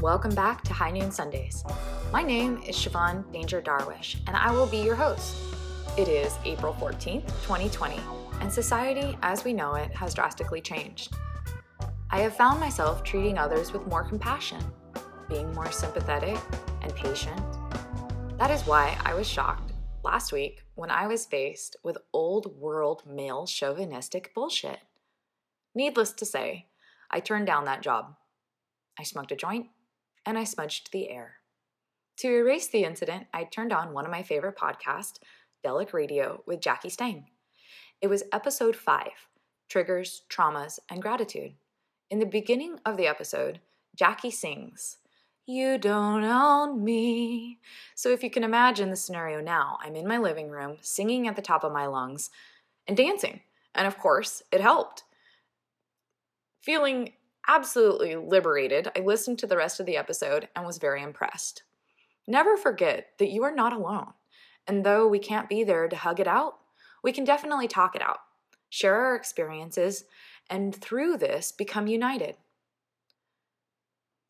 welcome back to High Noon Sundays. My name is Siobhan Danger Darwish, and I will be your host. It is April 14th, 2020, and society as we know it has drastically changed. I have found myself treating others with more compassion, being more sympathetic and patient. That is why I was shocked last week when I was faced with old world male chauvinistic bullshit. Needless to say, I turned down that job. I smoked a joint and I smudged the air. To erase the incident, I turned on one of my favorite podcasts, Delic Radio, with Jackie Stang. It was episode 5 Triggers, Traumas, and Gratitude. In the beginning of the episode, Jackie sings, You don't own me. So if you can imagine the scenario now, I'm in my living room, singing at the top of my lungs, and dancing. And of course, it helped. Feeling absolutely liberated, I listened to the rest of the episode and was very impressed. Never forget that you are not alone. And though we can't be there to hug it out, we can definitely talk it out, share our experiences, and through this become united.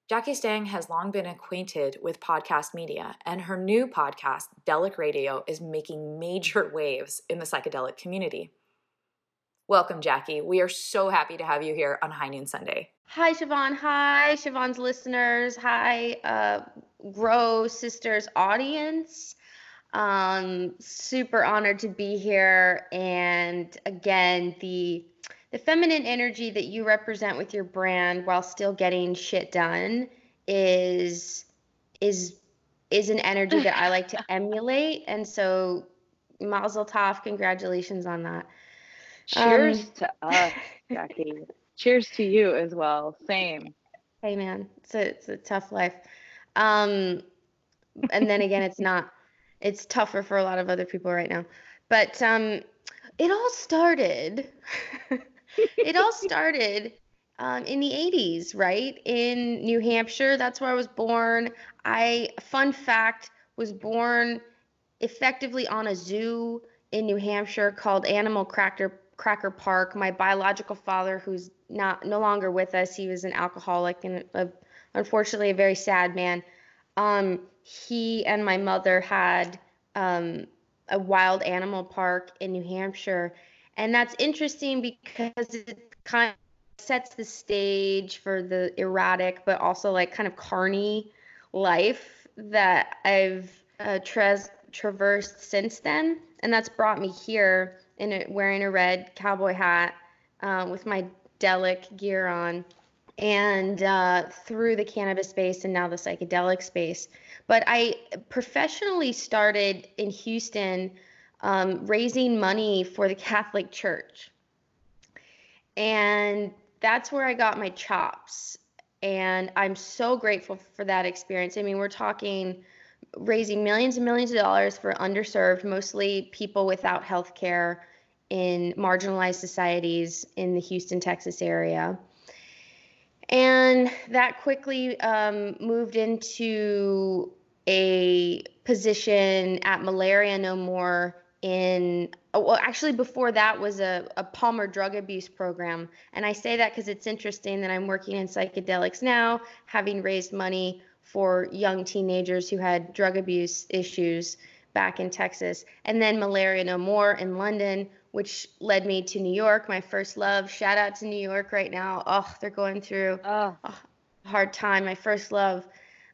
Jackie Stang has long been acquainted with podcast media, and her new podcast, Delic Radio, is making major waves in the psychedelic community. Welcome, Jackie. We are so happy to have you here on High Noon Sunday. Hi, Siobhan. Hi, Siobhan's listeners. Hi, uh, Grow Sisters audience. Um, super honored to be here. And again, the the feminine energy that you represent with your brand while still getting shit done is is is an energy that I like to emulate. And so Mazel Tov, congratulations on that. Cheers um, to us, Jackie. Cheers to you as well. Same. Hey man, it's a it's a tough life. Um, and then again, it's not. It's tougher for a lot of other people right now. But um, it all started. it all started um, in the 80s, right? In New Hampshire. That's where I was born. I, fun fact, was born effectively on a zoo in New Hampshire called Animal Cracker Cracker Park. My biological father, who's not no longer with us, he was an alcoholic and a, unfortunately a very sad man. Um, he and my mother had um, a wild animal park in New Hampshire, and that's interesting because it kind of sets the stage for the erratic but also like kind of carny life that I've uh, tra- traversed since then, and that's brought me here in a, wearing a red cowboy hat uh, with my Delic gear on and uh, through the cannabis space and now the psychedelic space. But I professionally started in Houston um, raising money for the Catholic Church. And that's where I got my chops. And I'm so grateful for that experience. I mean, we're talking raising millions and millions of dollars for underserved, mostly people without health care in marginalized societies in the Houston, Texas area. And that quickly um, moved into a position at Malaria No More in well actually before that was a, a palmer drug abuse program and i say that because it's interesting that i'm working in psychedelics now having raised money for young teenagers who had drug abuse issues back in texas and then malaria no more in london which led me to New York, my first love. Shout out to New York right now. Oh, they're going through oh. a hard time. My first love,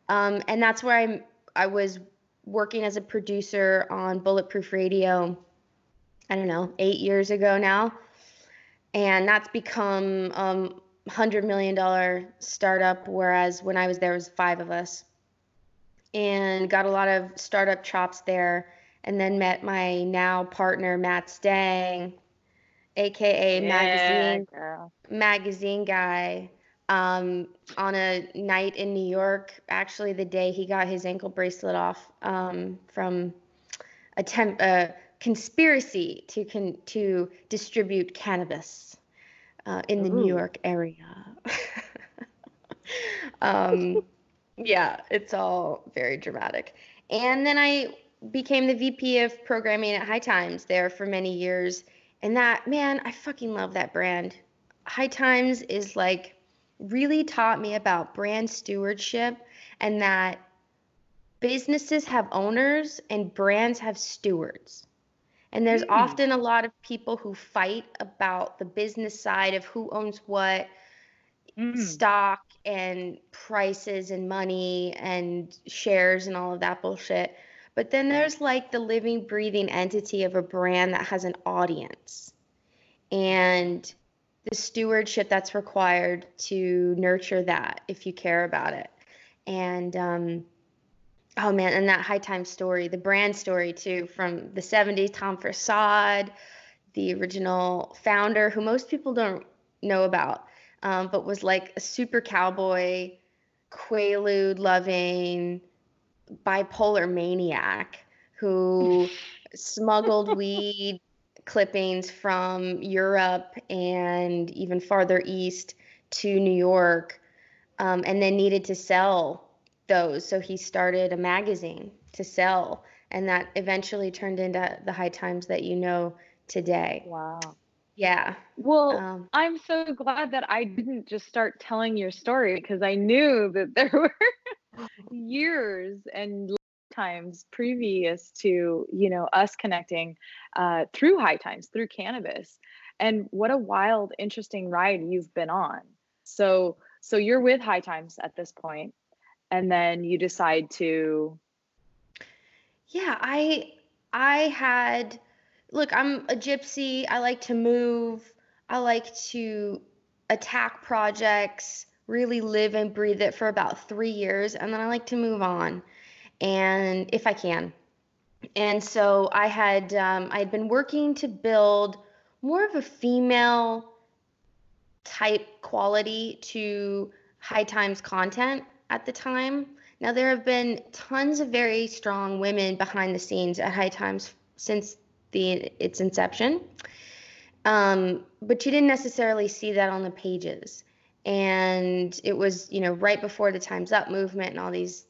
um, and that's where I I was working as a producer on Bulletproof Radio. I don't know, eight years ago now, and that's become um, hundred million dollar startup. Whereas when I was there, was five of us, and got a lot of startup chops there and then met my now partner Matt Stang, aka yeah, magazine girl. magazine guy, um, on a night in New York. Actually, the day he got his ankle bracelet off um, from a temp, uh, conspiracy to con- to distribute cannabis uh, in the Ooh. New York area. um, yeah, it's all very dramatic. And then I became the VP of programming at High Times there for many years. And that, man, I fucking love that brand. High Times is like really taught me about brand stewardship and that businesses have owners and brands have stewards. And there's mm. often a lot of people who fight about the business side of who owns what, mm. stock and prices and money and shares and all of that bullshit. But then there's like the living, breathing entity of a brand that has an audience and the stewardship that's required to nurture that if you care about it. And, um, oh man, and that high time story, the brand story too, from the 70s, Tom Forcade, the original founder, who most people don't know about, um, but was like a super cowboy, quaalude loving, bipolar maniac who smuggled weed clippings from Europe and even farther east to New York, um, and then needed to sell those. So he started a magazine to sell, and that eventually turned into the High Times that you know today. Wow. Yeah. Well, um, I'm so glad that I didn't just start telling your story because I knew that there were years and times previous to you know us connecting uh, through high times through cannabis. And what a wild interesting ride you've been on. So so you're with high times at this point and then you decide to yeah i i had look i'm a gypsy. I like to move. I like to attack projects really live and breathe it for about three years and then i like to move on and if i can and so i had um, i had been working to build more of a female type quality to high times content at the time. Now, there have been tons of very strong women behind the scenes at High Times since the its inception, um, but you didn't necessarily see that on the pages. And it was, you know, right before the Times Up movement and all these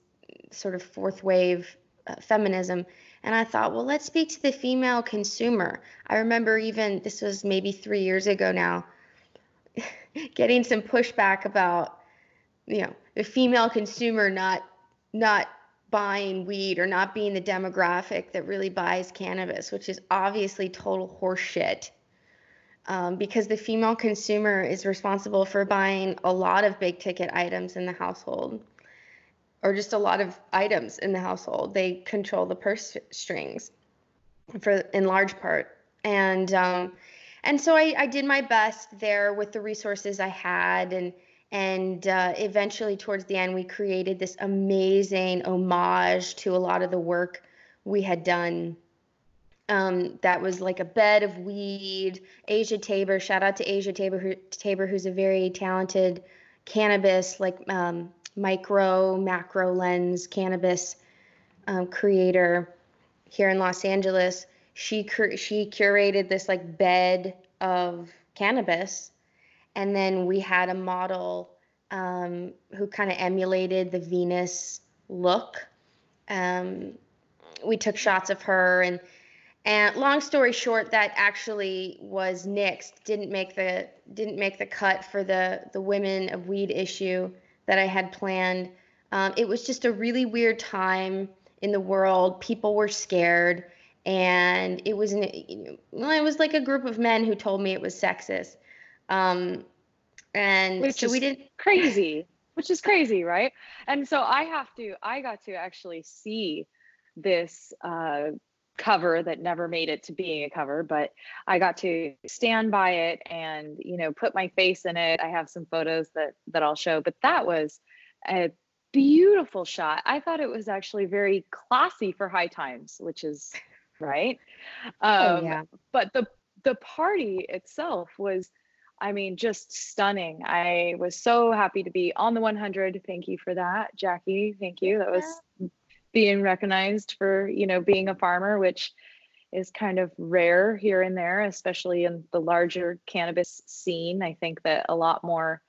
sort of fourth wave uh, feminism. And I thought, well, let's speak to the female consumer. I remember even this was maybe three years ago now, getting some pushback about, you know, the female consumer not not buying weed or not being the demographic that really buys cannabis, which is obviously total horseshit. Um, because the female consumer is responsible for buying a lot of big ticket items in the household, or just a lot of items in the household. They control the purse strings, for in large part, and um, and so I, I did my best there with the resources I had and and uh, eventually towards the end we created this amazing homage to a lot of the work we had done um, that was like a bed of weed. Asia tabor shout out to asia tabor, who, tabor who's a very talented cannabis like um, micro macro lens cannabis um, creator here in los angeles. She cur- she curated this like bed of cannabis. And then we had a model um, who kind of emulated the Venus look. Um, we took shots of her and and long story short that actually was nixed didn't make the didn't make the cut for the the women of weed issue that i had planned. Um, it was just a really weird time in the world. People were scared and it was an, well, it was like a group of men who told me it was sexist. Um, and which so we didn't crazy, which is crazy, right? And so I have to, I got to actually see this uh, cover that never made it to being a cover, but I got to stand by it and you know put my face in it. I have some photos that that I'll show, but that was a beautiful shot. I thought it was actually very classy for high times, which is right. Oh, um, oh, yeah. But the the party itself was I mean, just stunning. I was so happy to be on the 100. Thank you for that, Jackie. Thank you. That was being recognized for, you know, being a farmer, which is kind of rare here and there, especially in the larger cannabis scene. I think that a lot more,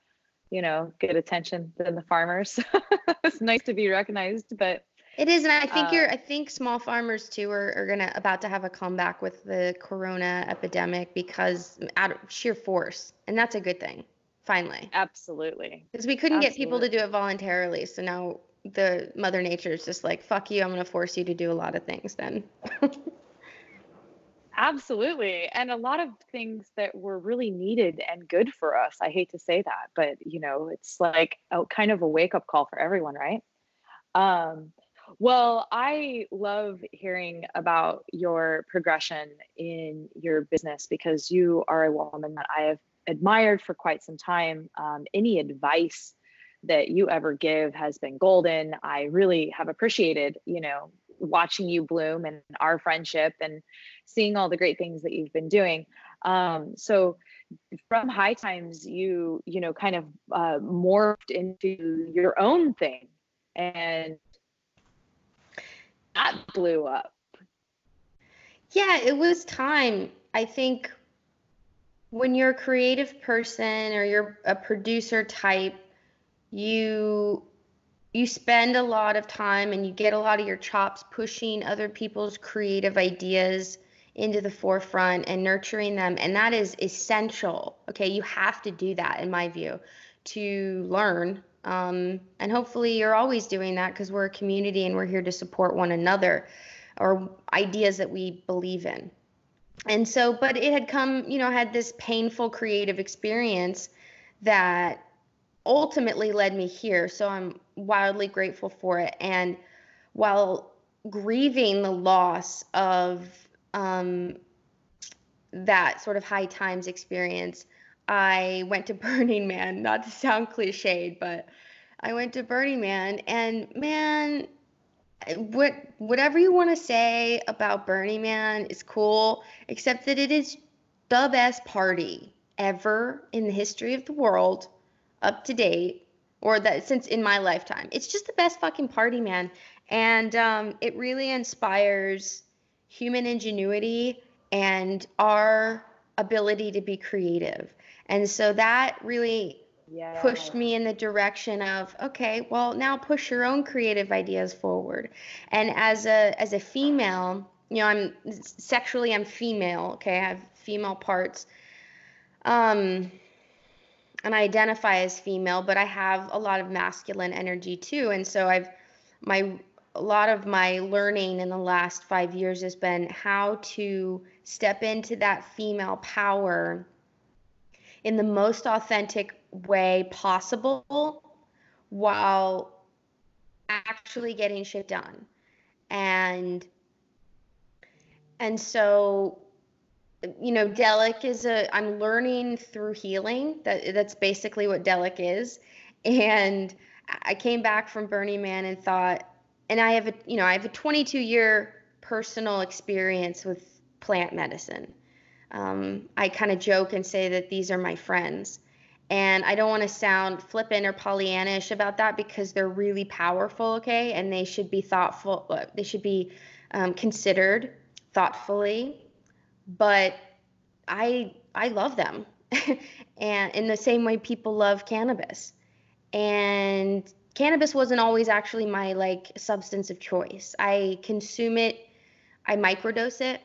you know, get attention than the farmers. it's nice to be recognized, but it is, and I think uh, you're. I think small farmers too are, are gonna about to have a comeback with the corona epidemic because out of sheer force, and that's a good thing. Finally, absolutely, because we couldn't absolutely. get people to do it voluntarily, so now the Mother Nature is just like, fuck you, I'm going to force you to do a lot of things then. Absolutely. And a lot of things that were really needed and good for us. I hate to say that, but you know, it's like a kind of a wake up call for everyone, right? Um, well, I love hearing about your progression in your business because you are a woman that I have admired for quite some time. Um, any advice that you ever give has been golden. I really have appreciated, you know, watching you bloom and our friendship and seeing all the great things that you've been doing. Um, so from high times, you you know kind of uh, morphed into your own thing, and that blew up. Yeah, it was time. I think when you're a creative person or you're a producer type, you you spend a lot of time and you get a lot of your chops pushing other people's creative ideas into the forefront and nurturing them and that is essential okay? You have to do that in my view to learn um, and hopefully you're always doing that because we're a community and we're here to support one another or ideas that we believe in. And so but it had come you know had this painful creative experience that ultimately led me here. So I'm wildly grateful for it. And while grieving the loss of um, that sort of high times experience, I went to Burning Man, not to sound cliched, but I went to Burning Man and man, what whatever you want to say about Burning Man is cool, except that it is the best party ever in the history of the world up to date or that since in my lifetime. It's just the best fucking party, man. And um, it really inspires human ingenuity and our ability to be creative. And so that really yeah. pushed me in the direction of okay, well now push your own creative ideas forward. And as a as a female, you know, I'm sexually I'm female, okay? I have female parts. Um and I identify as female, but I have a lot of masculine energy too. And so I've my a lot of my learning in the last 5 years has been how to step into that female power in the most authentic way possible while actually getting shit done. And and so you know, Delic is a I'm learning through healing. That that's basically what Delic is. And I came back from Burning Man and thought and I have a you know, I have a 22 year personal experience with plant medicine. Um, I kind of joke and say that these are my friends. And I don't want to sound flippant or Pollyannish about that because they're really powerful, okay? And they should be thoughtful, uh, they should be um, considered thoughtfully but I I love them. and in the same way people love cannabis. And cannabis wasn't always actually my like substance of choice. I consume it, I microdose it,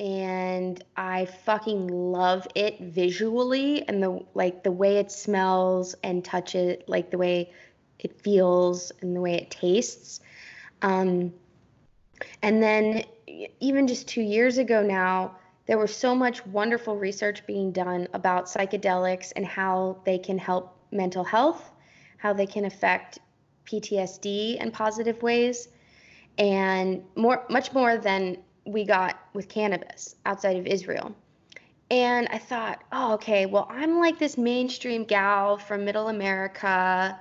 and I fucking love it visually and the like the way it smells and touches like the way it feels and the way it tastes. Um, and then even just two years ago now, there was so much wonderful research being done about psychedelics and how they can help mental health, how they can affect PTSD in positive ways, and more, much more than we got with cannabis outside of Israel. And I thought, oh, okay, well, I'm like this mainstream gal from middle America,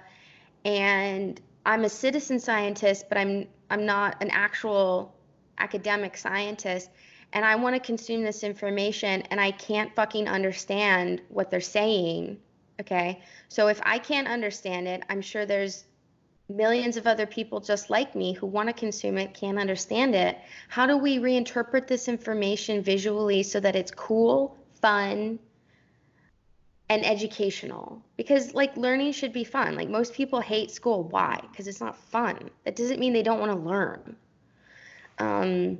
and I'm a citizen scientist, but I'm I'm not an actual academic scientist and I want to consume this information and I can't fucking understand what they're saying. Okay. So if I can't understand it, I'm sure there's millions of other people just like me who want to consume it, can't understand it. How do we reinterpret this information visually so that it's cool, fun, and educational? Because like learning should be fun. Like most people hate school. Why? Because it's not fun. That doesn't mean they don't want to learn. Um,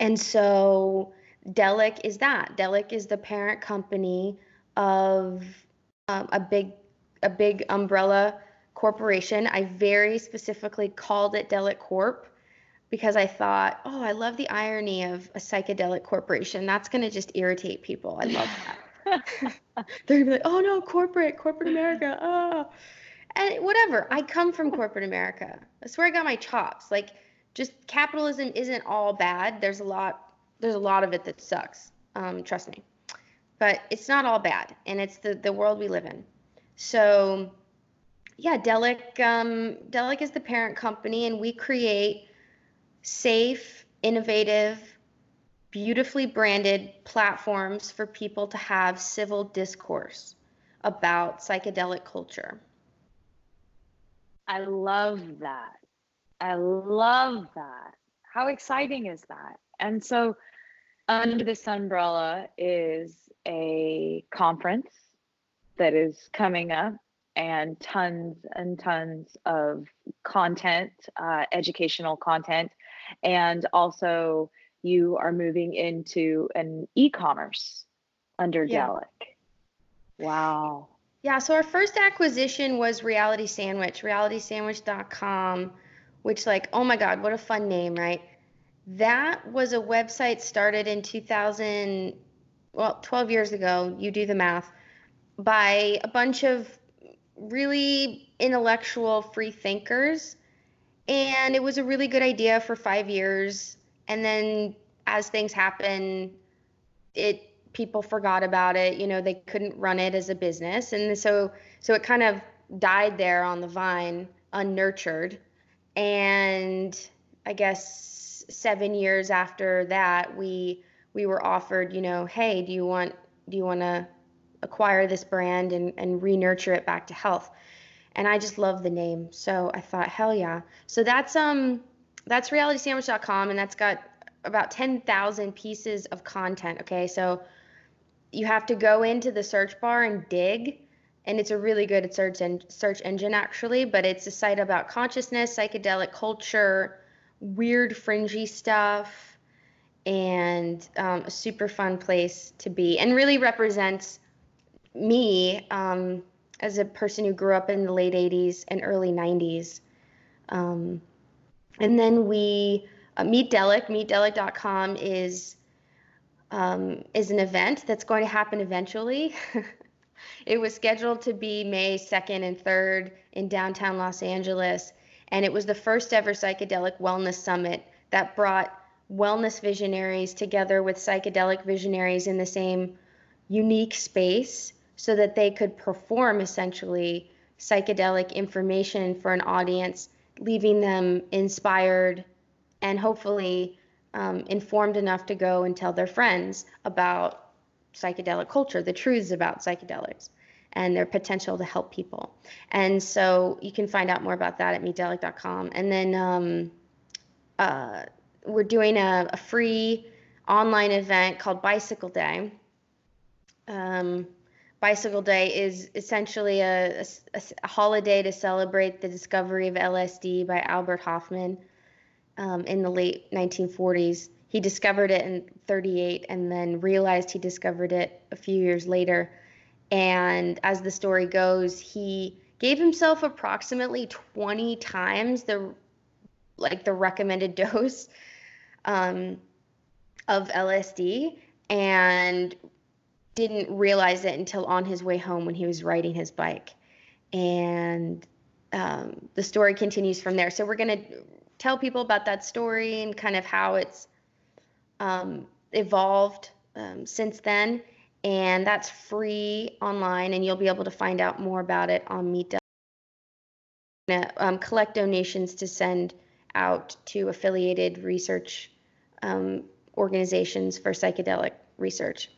and so Delic is that. Delic is the parent company of um, a big a big umbrella corporation. I very specifically called it Delic Corp because I thought, oh, I love the irony of a psychedelic corporation. That's going to just irritate people. I love that. They're going to be like, oh no, corporate, corporate America. Oh. And whatever. I come from corporate America. That's where I got my chops. Like, just capitalism isn't all bad. There's a lot. There's a lot of it that sucks. Um, trust me. But it's not all bad, and it's the the world we live in. So, yeah, Delic um, Delic is the parent company, and we create safe, innovative, beautifully branded platforms for people to have civil discourse about psychedelic culture. I love that. I love that. How exciting is that? And so, under this umbrella is a conference that is coming up and tons and tons of content, uh, educational content and also you are moving into an e-commerce under yeah. Delic. Wow. Yeah, so our first acquisition was Reality Sandwich, realitysandwich.com, which like, oh my god, what a fun name, right? That was a website started in 2000 well, 12 years ago, you do the math, by a bunch of really intellectual free thinkers and it was a really good idea for five years and then as things happen it people forgot about it you know they couldn't run it as a business and so so it kind of died there on the vine unnurtured and i guess seven years after that we we were offered you know hey do you want do you want to acquire this brand and and re-nurture it back to health and I just love the name. So I thought, hell yeah. So that's um that's realitysandwich.com and that's got about 10,000 pieces of content, okay? So you have to go into the search bar and dig and it's a really good search en- search engine actually, but it's a site about consciousness, psychedelic culture, weird fringy stuff and um, a super fun place to be and really represents me um, as a person who grew up in the late 80s and early 90s. Um, and then we uh, meet Delic. MeetDelic.com is um, is an event that's going to happen eventually. it was scheduled to be May 2nd and 3rd in downtown Los Angeles, and it was the first ever psychedelic wellness summit that brought wellness visionaries together with psychedelic visionaries in the same unique space so that they could perform essentially psychedelic information for an audience, leaving them inspired and hopefully um, informed enough to go and tell their friends about psychedelic culture, the truths about psychedelics, and their potential to help people. And so you can find out more about that at meetdelic.com. And then um, uh, we're doing a, a, free online event called Bicycle Day. Um, Bicycle Day is essentially a, a, a, holiday to celebrate the discovery of LSD by Albert Hofmann um, in the late 1940s. He discovered it in 38 and then realized he discovered it a few years later. And as the story goes, he gave himself approximately 20 times the like the recommended dose um, of LSD and didn't realize it until on his way home when he was riding his bike. And um, the story continues from there. So we're going to tell people about that story and kind of how it's um, evolved um, since then. And that's free online, and you'll be able to find out more about it on Meetup. Um, collect donations to send out to affiliated research um, organizations for psychedelic research.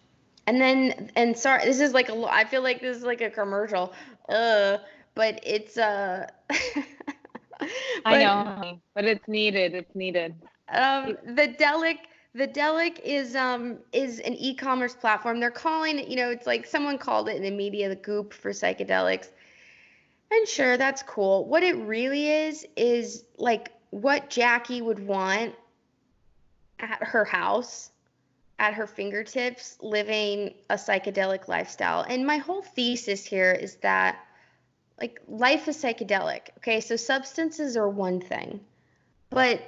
And then, and sorry, this is like a, I feel like this is like a commercial, uh, but it's, uh, but, I know, but it's needed. It's needed. Um, the Delic, the Delic is, um, is an e-commerce platform. They're calling it, you know, it's like someone called it in the media, the goop for psychedelics. And sure, that's cool. What it really is, is like what Jackie would want at her house at her fingertips living a psychedelic lifestyle. And my whole thesis here is that like life is psychedelic. Okay, so substances are one thing, but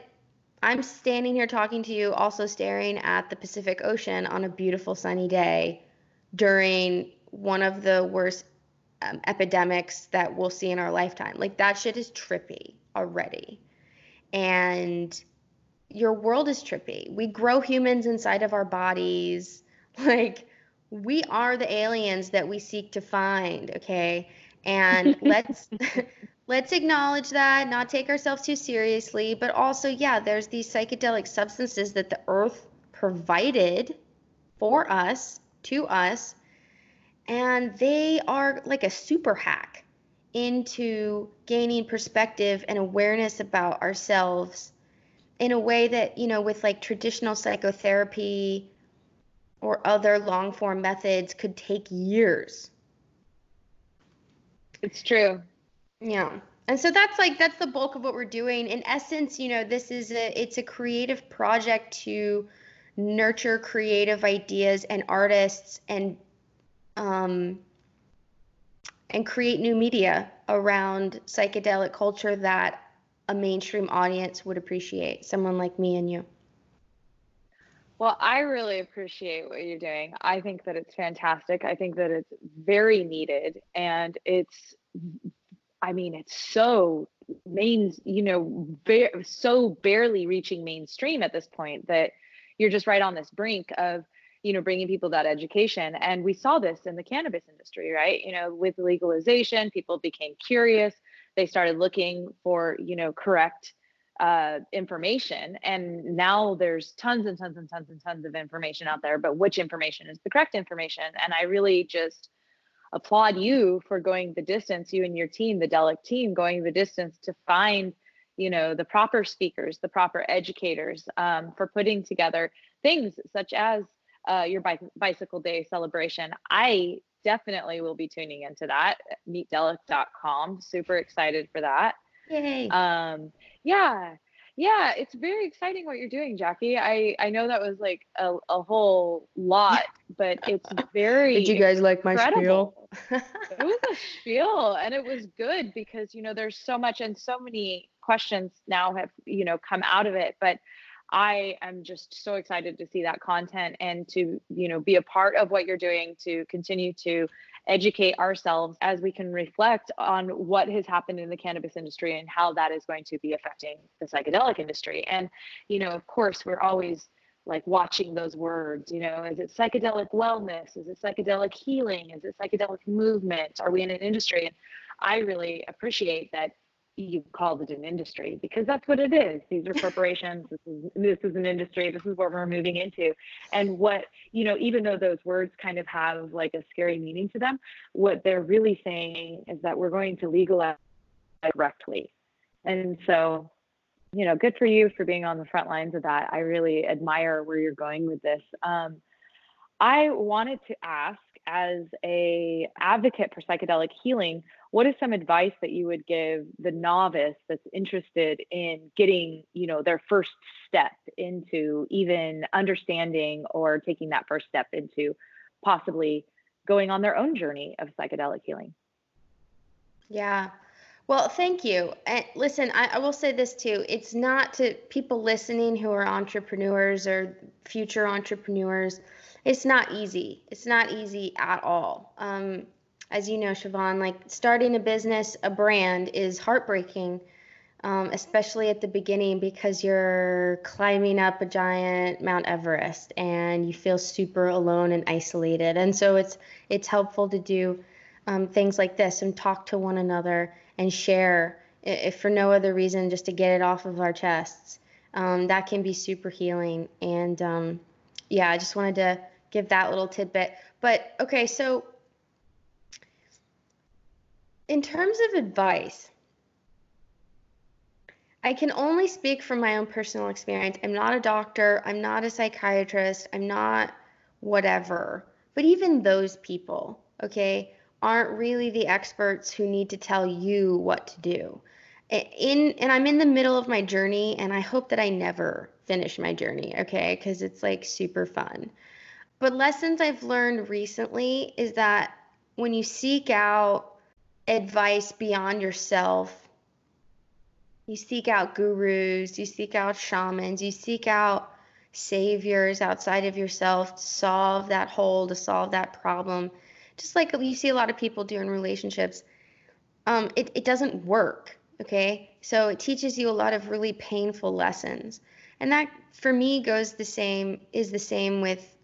I'm standing here talking to you, also staring at the Pacific Ocean on a beautiful sunny day during one of the worst um, epidemics that we'll see in our lifetime. Like that shit is trippy already. And your world is trippy. We grow humans inside of our bodies. Like we are the aliens that we seek to find, okay? And let's let's acknowledge that, not take ourselves too seriously, but also yeah, there's these psychedelic substances that the earth provided for us, to us, and they are like a super hack into gaining perspective and awareness about ourselves in a way that, you know, with like traditional psychotherapy or other long form methods could take years. It's true. Yeah. And so that's like that's the bulk of what we're doing. In essence, you know, this is a it's a creative project to nurture creative ideas and artists and um and create new media around psychedelic culture that a mainstream audience would appreciate, someone like me and you. Well, I really appreciate what you're doing. I think that it's fantastic. I think that it's very needed and it's I mean, it's so main, you know, ba- so barely reaching mainstream at this point that you're just right on this brink of you know bringing people that education. And we saw this in the cannabis industry right? You know with legalization people became curious. They started looking for you know correct uh, information. And now there's tons and tons and tons and tons of information out there but which information is the correct information? And i really just applaud you for going the distance you and your team the delic team going the distance to find you know the proper speakers the proper educators um, for putting together things such as uh, your bicycle day celebration. I definitely will be tuning into that. Meetdelic.com. Super excited for that. Yay. Um, yeah. Yeah, it's very exciting what you're doing, Jackie. I I know that was like a, a whole lot, but it's very. Did you guys like my incredible. spiel? it was a spiel, and it was good because you know there's so much and so many questions now have you know come out of it, but I am just so excited to see that content and to, you know, be a part of what you're doing to continue to educate ourselves as we can reflect on what has happened in the cannabis industry and how that is going to be affecting the psychedelic industry. And, you know, of course, we're always like watching those words, you know, is it psychedelic wellness? Is it psychedelic healing? Is it psychedelic movement? Are we in an industry? And I really appreciate that you called it an industry because that's what it is. These are corporations. this is this is an industry. This is what we're moving into. And what you know, even though those words kind of have like a scary meaning to them, what they're really saying is that we're going to legalize directly. And so, you know, good for you for being on the front lines of that. I really admire where you're going with this. Um, I wanted to ask, as a advocate for psychedelic healing, what is some advice that you would give the novice that's interested in getting you know their first step into even understanding or taking that first step into possibly going on their own journey of psychedelic healing? Yeah. Well thank you. And listen I, I will say this too it's not to people listening who are entrepreneurs or future entrepreneurs it's not easy. It's not easy at all. Um, as you know, Siobhan, like starting a business, a brand is heartbreaking, um, especially at the beginning because you're climbing up a giant Mount Everest and you feel super alone and isolated. And so it's it's helpful to do um, things like this and talk to one another and share, if for no other reason, just to get it off of our chests. Um, that can be super healing. And um, yeah, I just wanted to give that little tidbit. But okay, so in terms of advice, I can only speak from my own personal experience. I'm not a doctor, I'm not a psychiatrist, I'm not whatever. But even those people, okay, aren't really the experts who need to tell you what to do. In and I'm in the middle of my journey and I hope that I never finish my journey, okay? Cuz it's like super fun. But lessons I've learned recently is that when you seek out advice beyond yourself. You seek out gurus, you seek out shamans, you seek out saviors outside of yourself to solve that hole, to solve that problem. Just like you see a lot of people do in relationships, um, it, it doesn't work. Okay. So it teaches you a lot of really painful lessons. And that for me goes the same, is the same with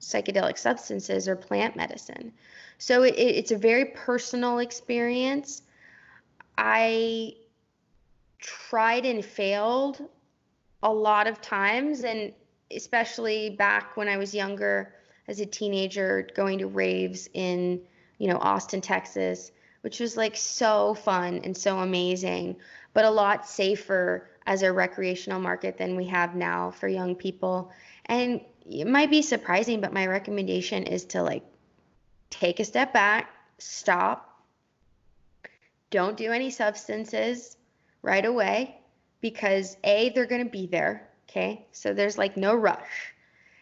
psychedelic substances or plant medicine. So it, it's a very personal experience. I tried and failed a lot of times, and especially back when I was younger as a teenager, going to raves in, you know, Austin, Texas, which was like so fun and so amazing, but a lot safer as a recreational market than we have now for young people. And it might be surprising, but my recommendation is to like take a step back, stop, don't do any substances right away because A, they're going to be there. Okay. So there's like no rush,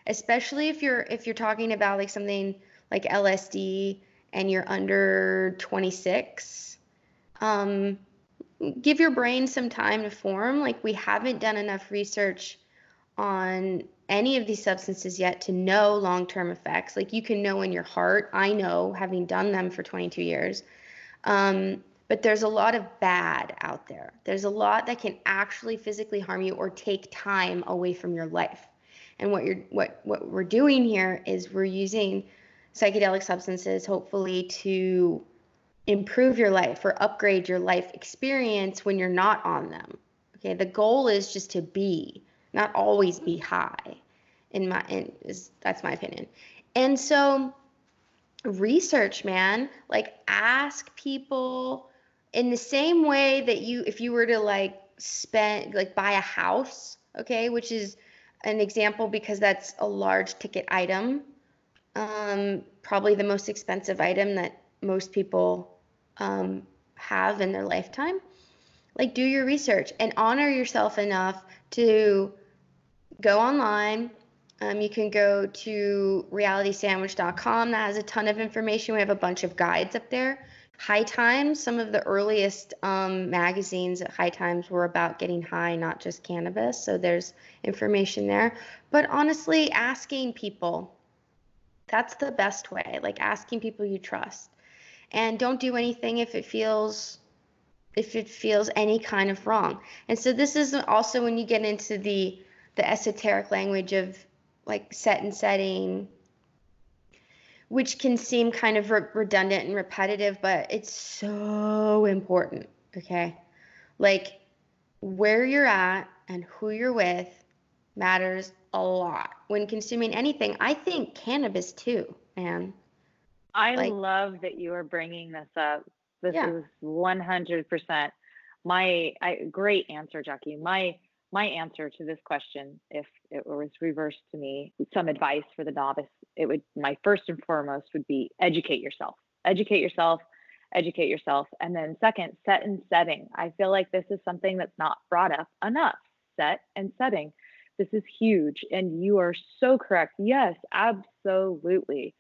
especially if you're, if you're talking about like something like LSD and you're under 26. Um, give your brain some time to form. Like we haven't done enough research on any of these substances yet to know long term effects. Like you can know in your heart. I know, having done them for 22 years. Um, but there's a lot of bad out there. There's a lot that can actually physically harm you or take time away from your life. And what you're what what we're doing here is we're using psychedelic substances hopefully to improve your life or upgrade your life experience when you're not on them. Okay, the goal is just to be, not always be high. In my in is that's my opinion. And so research, man, like ask people in the same way that you if you were to like spend like buy a house, okay, which is an example because that's a large ticket item. Um, probably the most expensive item that most people um, have in their lifetime. Like, do your research and honor yourself enough to go online. Um, you can go to realitysandwich.com. That has a ton of information. We have a bunch of guides up there. High Times, some of the earliest um, magazines at High Times were about getting high, not just cannabis. So there's information there. But honestly, asking people, that's the best way. Like asking people you trust and don't do anything if it feels if it feels any kind of wrong. And so this is also when you get into the the esoteric language of like set and setting which can seem kind of re- redundant and repetitive, but it's so important, okay? Like where you're at and who you're with matters a lot when consuming anything. I think cannabis too, man. I like, love that you are bringing this up. This yeah. is 100% my I, great answer, Jackie. My my answer to this question, if it was reversed to me, some advice for the novice, it would my first and foremost would be educate yourself. Educate yourself, educate yourself. And then second, set and setting. I feel like this is something that's not brought up enough. Set and setting. This is huge. And you are so correct. Yes, absolutely.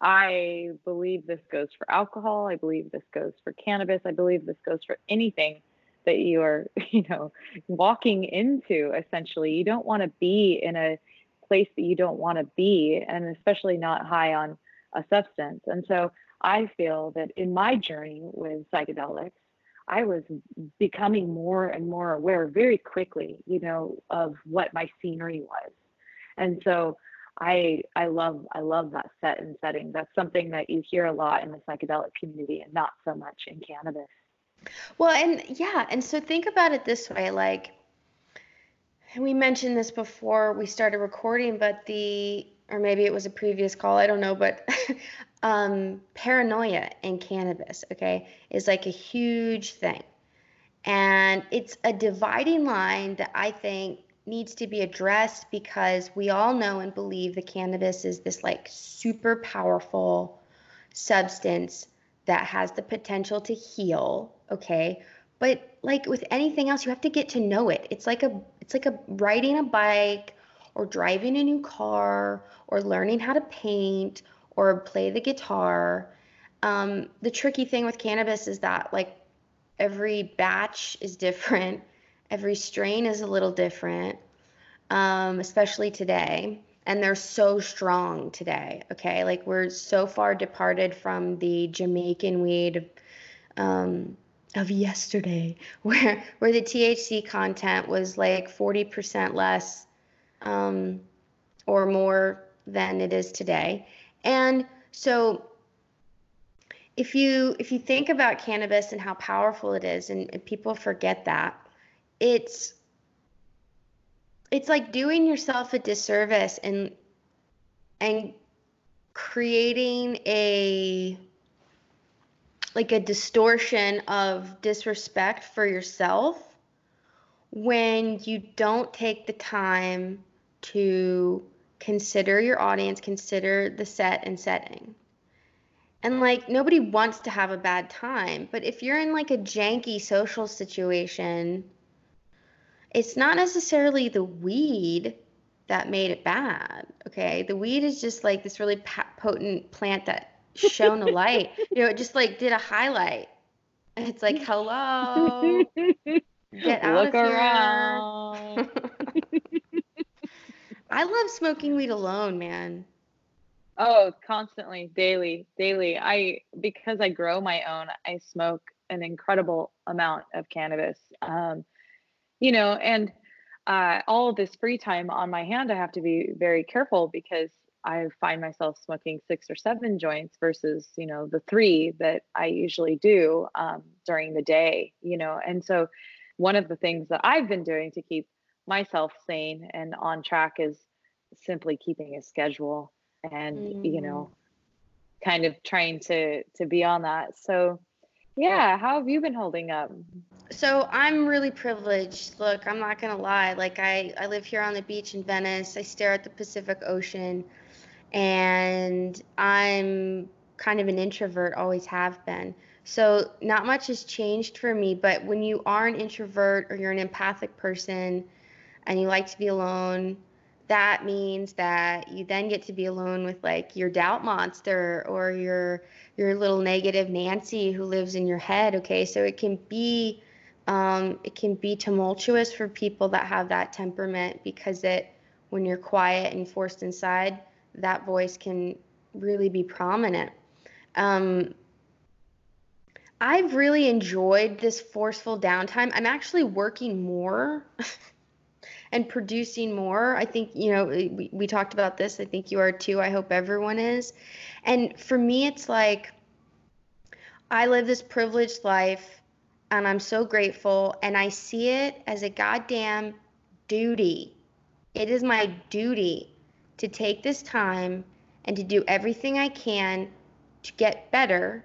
I believe this goes for alcohol. I believe this goes for cannabis. I believe this goes for anything that you are, you know, walking into essentially. You don't want to be in a place that you don't want to be, and especially not high on a substance. And so I feel that in my journey with psychedelics, I was becoming more and more aware very quickly, you know, of what my scenery was. And so I I love I love that set and setting. That's something that you hear a lot in the psychedelic community and not so much in cannabis. Well, and yeah, and so think about it this way like we mentioned this before we started recording, but the or maybe it was a previous call, I don't know, but um, paranoia in cannabis, okay, is like a huge thing. And it's a dividing line that I think needs to be addressed because we all know and believe that cannabis is this like super powerful substance that has the potential to heal, okay? But like with anything else, you have to get to know it. It's like a it's like a riding a bike or driving a new car or learning how to paint or play the guitar. um, the tricky thing with cannabis is that like every batch is different, every strain is a little different, um, especially today. And they're so strong today. Okay, like we're so far departed from the Jamaican weed um, of yesterday, where where the THC content was like 40% less um, or more than it is today. And so if you if you think about cannabis and how powerful it is and, and people forget that it's it's like doing yourself a disservice and and creating a like a distortion of disrespect for yourself when you don't take the time to consider your audience, consider the set and setting. And like nobody wants to have a bad time, but if you're in like a janky social situation, it's not necessarily the weed that made it bad. Okay, the weed is just like this really potent plant that shone a light. You know, it just like did a highlight. It's like, hello, get out Look of around. I love smoking weed alone, man. Oh, constantly, daily, daily. I because I grow my own, I smoke an incredible amount of cannabis. Um, you know, and uh, all this free time on my hand, I have to be very careful because I find myself smoking six or seven joints versus, you know, the three that I usually do um, during the day, you know. And so, one of the things that I've been doing to keep myself sane and on track is simply keeping a schedule and, mm. you know, mm. kind of trying to to be on that. So, yeah, how have you been holding up? So I'm really privileged. Look, I'm not gonna lie. Like I, I live here on the beach in Venice. I stare at the Pacific Ocean and I'm kind of an introvert, always have been. So not much has changed for me, but when you are an introvert or you're an empathic person and you like to be alone, that means that you then get to be alone with like your doubt monster or your your little negative Nancy who lives in your head. Okay, so it can be um, it can be tumultuous for people that have that temperament because it when you're quiet and forced inside, that voice can really be prominent. Um, I've really enjoyed this forceful downtime. I'm actually working more and producing more. I think, you know, we, we talked about this. I think you are too. I hope everyone is. And for me, it's like I live this privileged life and I'm so grateful. And I see it as a goddamn duty. It is my duty to take this time and to do everything I can to get better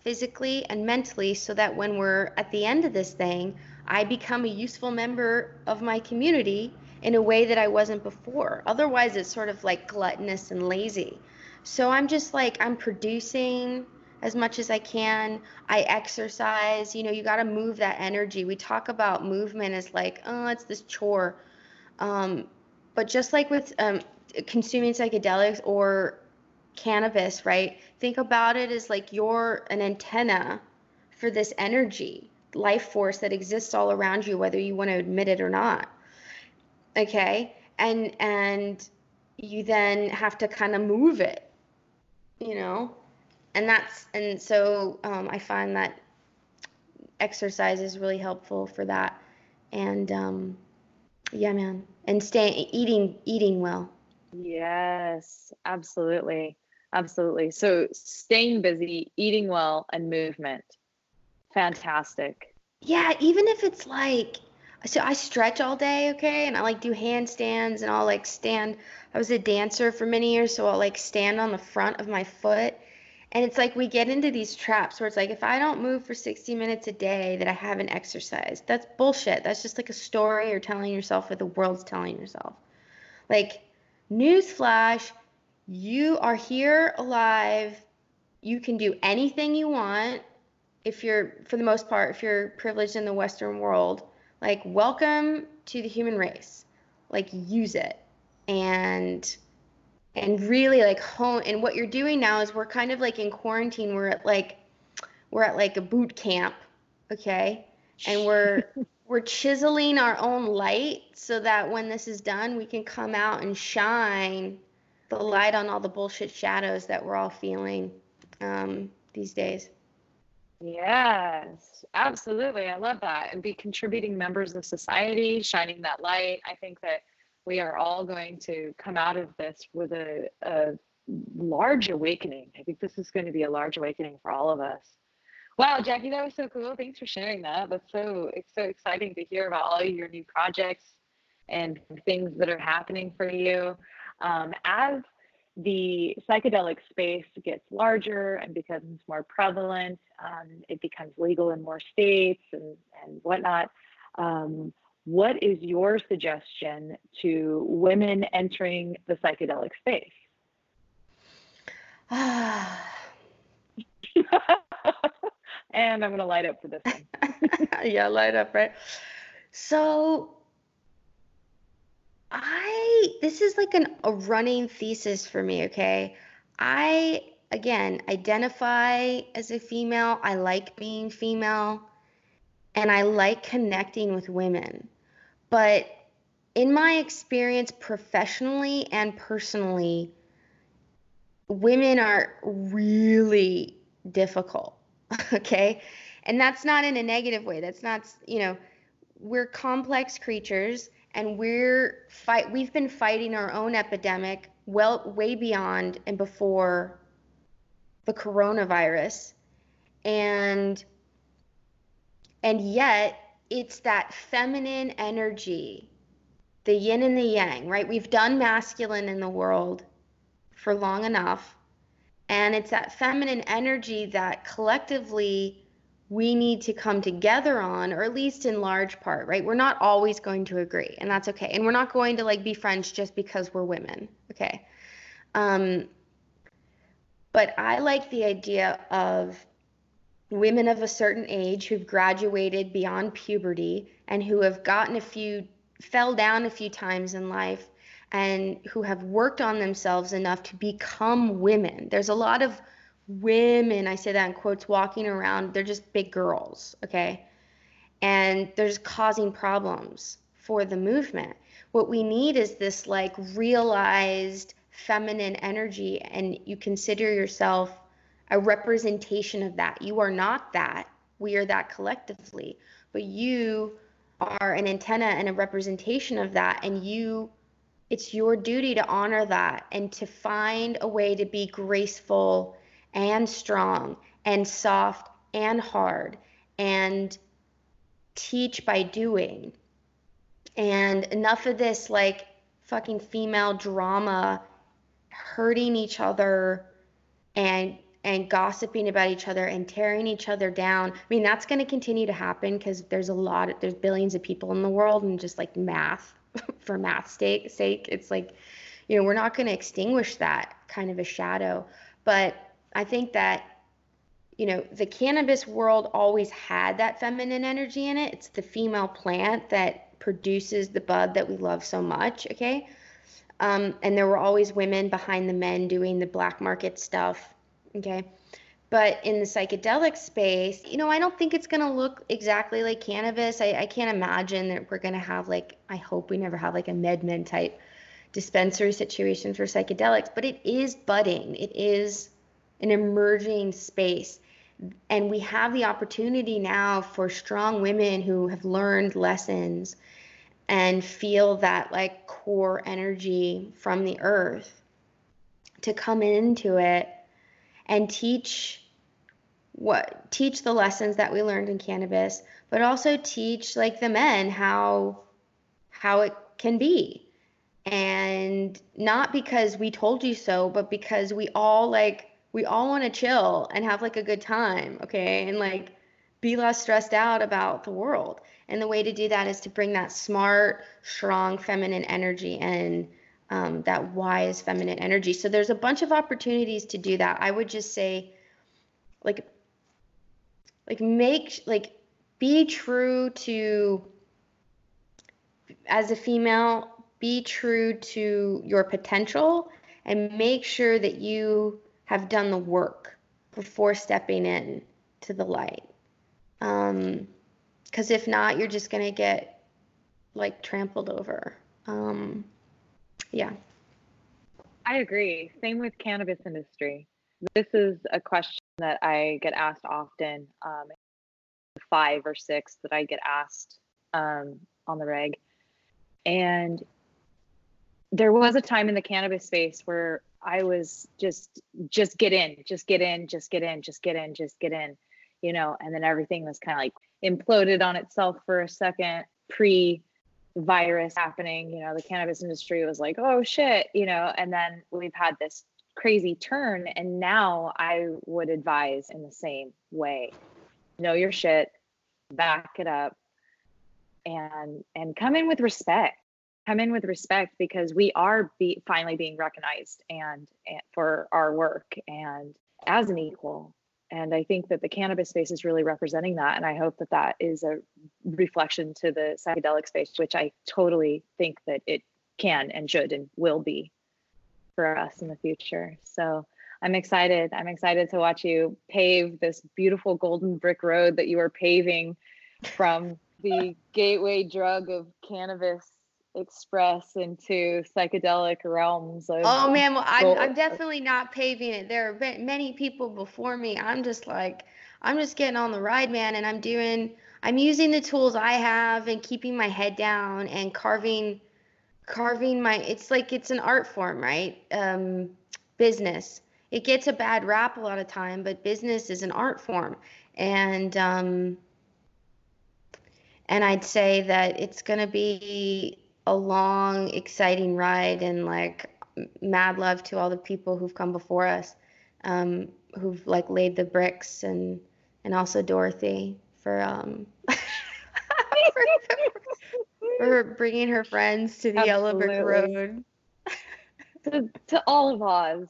physically and mentally so that when we're at the end of this thing, I become a useful member of my community in a way that I wasn't before. Otherwise, it's sort of like gluttonous and lazy. So I'm just like, I'm producing as much as I can. I exercise. You know, you got to move that energy. We talk about movement as like, oh, it's this chore. Um, but just like with um, consuming psychedelics or cannabis, right? Think about it as like you're an antenna for this energy, life force that exists all around you, whether you want to admit it or not. Okay? And and you then have to kind of move it, you know? And that's and so um, I find that exercise is really helpful for that. And um, yeah, man. And staying eating eating well. Yes, absolutely. Absolutely. So staying busy, eating well, and movement. Fantastic. Yeah, even if it's like, so I stretch all day, okay, and I like do handstands and I'll like stand. I was a dancer for many years, so I'll like stand on the front of my foot. And it's like we get into these traps where it's like if I don't move for 60 minutes a day, that I haven't exercised. That's bullshit. That's just like a story you're telling yourself or the world's telling yourself. Like Newsflash, you are here alive. You can do anything you want if you're, for the most part, if you're privileged in the Western world. Like, welcome to the human race. Like, use it. And and really like hone and what you're doing now is we're kind of like in quarantine we're at like we're at like a boot camp okay and we're we're chiseling our own light so that when this is done we can come out and shine the light on all the bullshit shadows that we're all feeling um, these days yes absolutely i love that and be contributing members of society shining that light i think that we are all going to come out of this with a, a large awakening. I think this is going to be a large awakening for all of us. Wow, Jackie, that was so cool. Thanks for sharing that. That's so it's so exciting to hear about all your new projects and things that are happening for you. Um, as the psychedelic space gets larger and becomes more prevalent, um, it becomes legal in more states and, and whatnot. Um, what is your suggestion to women entering the psychedelic space? and I'm going to light up for this one. yeah, light up, right? So, I, this is like an, a running thesis for me, okay? I, again, identify as a female. I like being female and I like connecting with women. But in my experience professionally and personally, women are really difficult. Okay. And that's not in a negative way. That's not, you know, we're complex creatures and we're fight we've been fighting our own epidemic well way beyond and before the coronavirus and and yet it's that feminine energy, the yin and the yang, right? We've done masculine in the world for long enough. And it's that feminine energy that collectively we need to come together on, or at least in large part, right? We're not always going to agree, and that's okay. And we're not going to like be friends just because we're women, okay? Um, but I like the idea of women of a certain age who've graduated beyond puberty and who have gotten a few fell down a few times in life and who have worked on themselves enough to become women. There's a lot of women, I say that in quotes, walking around, they're just big girls, okay? And they're just causing problems for the movement. What we need is this like realized feminine energy, and you consider yourself a representation of that. You are not that. We are that collectively. But you are an antenna and a representation of that. And you, it's your duty to honor that and to find a way to be graceful and strong and soft and hard and teach by doing. And enough of this like fucking female drama hurting each other and and gossiping about each other and tearing each other down. I mean, that's going to continue to happen because there's a lot, of, there's billions of people in the world, and just like math, for math's sake, sake, it's like, you know, we're not going to extinguish that kind of a shadow. But I think that, you know, the cannabis world always had that feminine energy in it. It's the female plant that produces the bud that we love so much. Okay. Um, and there were always women behind the men doing the black market stuff Okay. But in the psychedelic space, you know, I don't think it's going to look exactly like cannabis. I, I can't imagine that we're going to have, like, I hope we never have like a MedMen type dispensary situation for psychedelics, but it is budding. It is an emerging space. And we have the opportunity now for strong women who have learned lessons and feel that like core energy from the earth to come into it and teach what teach the lessons that we learned in cannabis, but also teach like the men how how it can be. And not because we told you so, but because we all like we all want to chill and have like a good time, okay? And like be less stressed out about the world. And the way to do that is to bring that smart, strong feminine energy and um, that wise feminine energy. So there's a bunch of opportunities to do that. I would just say, like, like make like be true to as a female, be true to your potential and make sure that you have done the work before stepping in to the light. Um, because if not, you're just gonna get like trampled over. Um, yeah. I agree. Same with cannabis industry. This is a question that I get asked often. Um, five or six that I get asked um, on the reg, and there was a time in the cannabis space where I was just just get in, just get in, just get in, just get in, just get in, you know, and then everything was kind of like imploded on itself for a second pre virus happening, you know, the cannabis industry was like, "Oh shit," you know, and then we've had this crazy turn and now I would advise in the same way. Know your shit, back it up and and come in with respect come in with respect because we are be, finally being recognized and, and for our work and as an equal. And i think that the cannabis space is really representing that and i hope that that is a reflection to the psychedelic space which i totally think that it can and should and will be for us in the future. So i'm excited. I'm excited to watch you pave this beautiful golden brick road that you are paving from the gateway drug of cannabis express into psychedelic realms of oh man well, I'm, I'm definitely not paving it. There have been many people before me. I'm just like i'm just getting on the ride man and i'm doing i'm using the tools i have and keeping my head down and carving carving my it's like it's an art form right? Um business. It gets a bad rap a lot of time but business is an art form. And um and i'd say that it's going to be a long, exciting ride and like mad love to all the people who've come before us, um, who've like laid the bricks and and also Dorothy for um for, for, bringing her friends to the Absolutely. Yellow Brick Road. to, to all of Oz.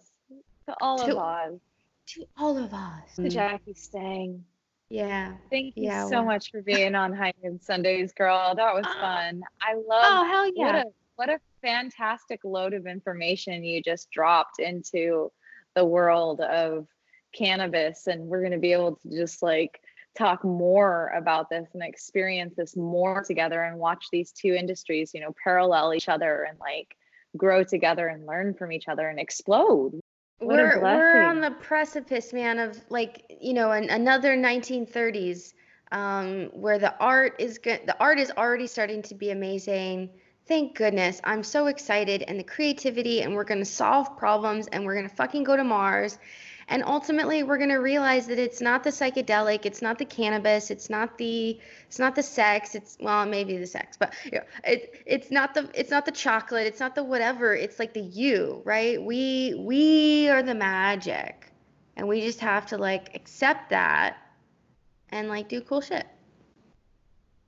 To all to, of Oz. To all of Oz. To Jackie Stang. Yeah. Thank you yeah, so well. much for being on High Noon Sundays, girl. That was ah. fun. I oh, love Oh hell yeah. What a, what a fantastic load of information you just dropped into the world of cannabis. And we're gonna be able to just like talk more about this and experience this more together and watch these two industries, you know, parallel each other and like grow together and learn from each other and explode we're we're on the precipice, man, of like you know an, another 1930s um, where the art is good. The art is already starting to be amazing. Thank goodness. I'm so excited and the creativity, and we're gonna solve problems, and we're gonna fucking go to Mars, and ultimately we're going to realize that it's not the psychedelic it's not the cannabis it's not the it's not the sex it's well maybe the sex but you know, it, it's not the it's not the chocolate it's not the whatever it's like the you right? We we are the magic. And we just have to like accept that and like do cool shit.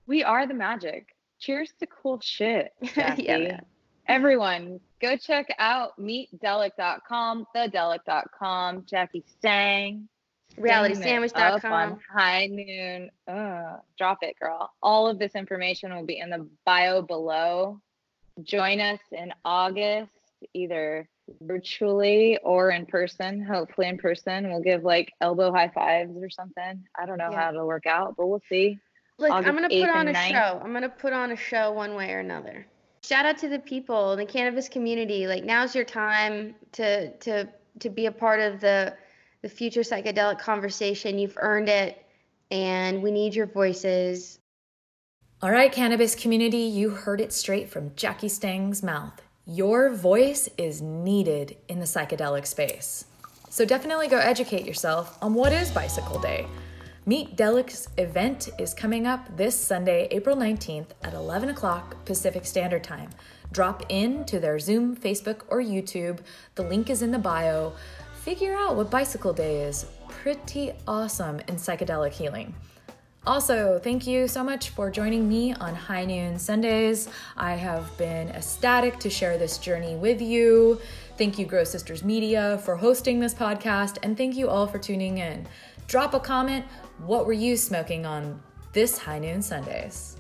We are the magic. Cheers to cool shit yeah man. Everyone go check out meetdelic.com, thedelic.com, Jackie Stang, realitysandwich.com high noon. Uh, drop it, girl. All of this information will be in the bio below. Join us in August, either virtually or in person. Hopefully, in person. We'll give like elbow high fives or something. I don't know yeah. how it'll work out, but we'll see. Like, August I'm going to put on a 9th. show. I'm going to put on a show one way or another shout out to the people in the cannabis community. Like now's your time to to to be a part of the the future psychedelic conversation. You've earned it, and we need your voices. All right, cannabis community, you heard it straight from Jackie Stang's mouth. Your voice is needed in the psychedelic space. So definitely go educate yourself on what is Bicycle Day. Meet Delic's event is coming up this Sunday, April 19th at 11 o'clock Pacific Standard Time. Drop in to their Zoom, Facebook, or YouTube. The link is in the bio. Figure out what Bicycle Day is. Pretty awesome in psychedelic healing. Also, thank you so much for joining me on High Noon Sundays. I have been ecstatic to share this journey with you. Thank you, Grow Sisters Media, for hosting this podcast, and thank you all for tuning in. Drop a comment what were you smoking on this High Noon Sundays?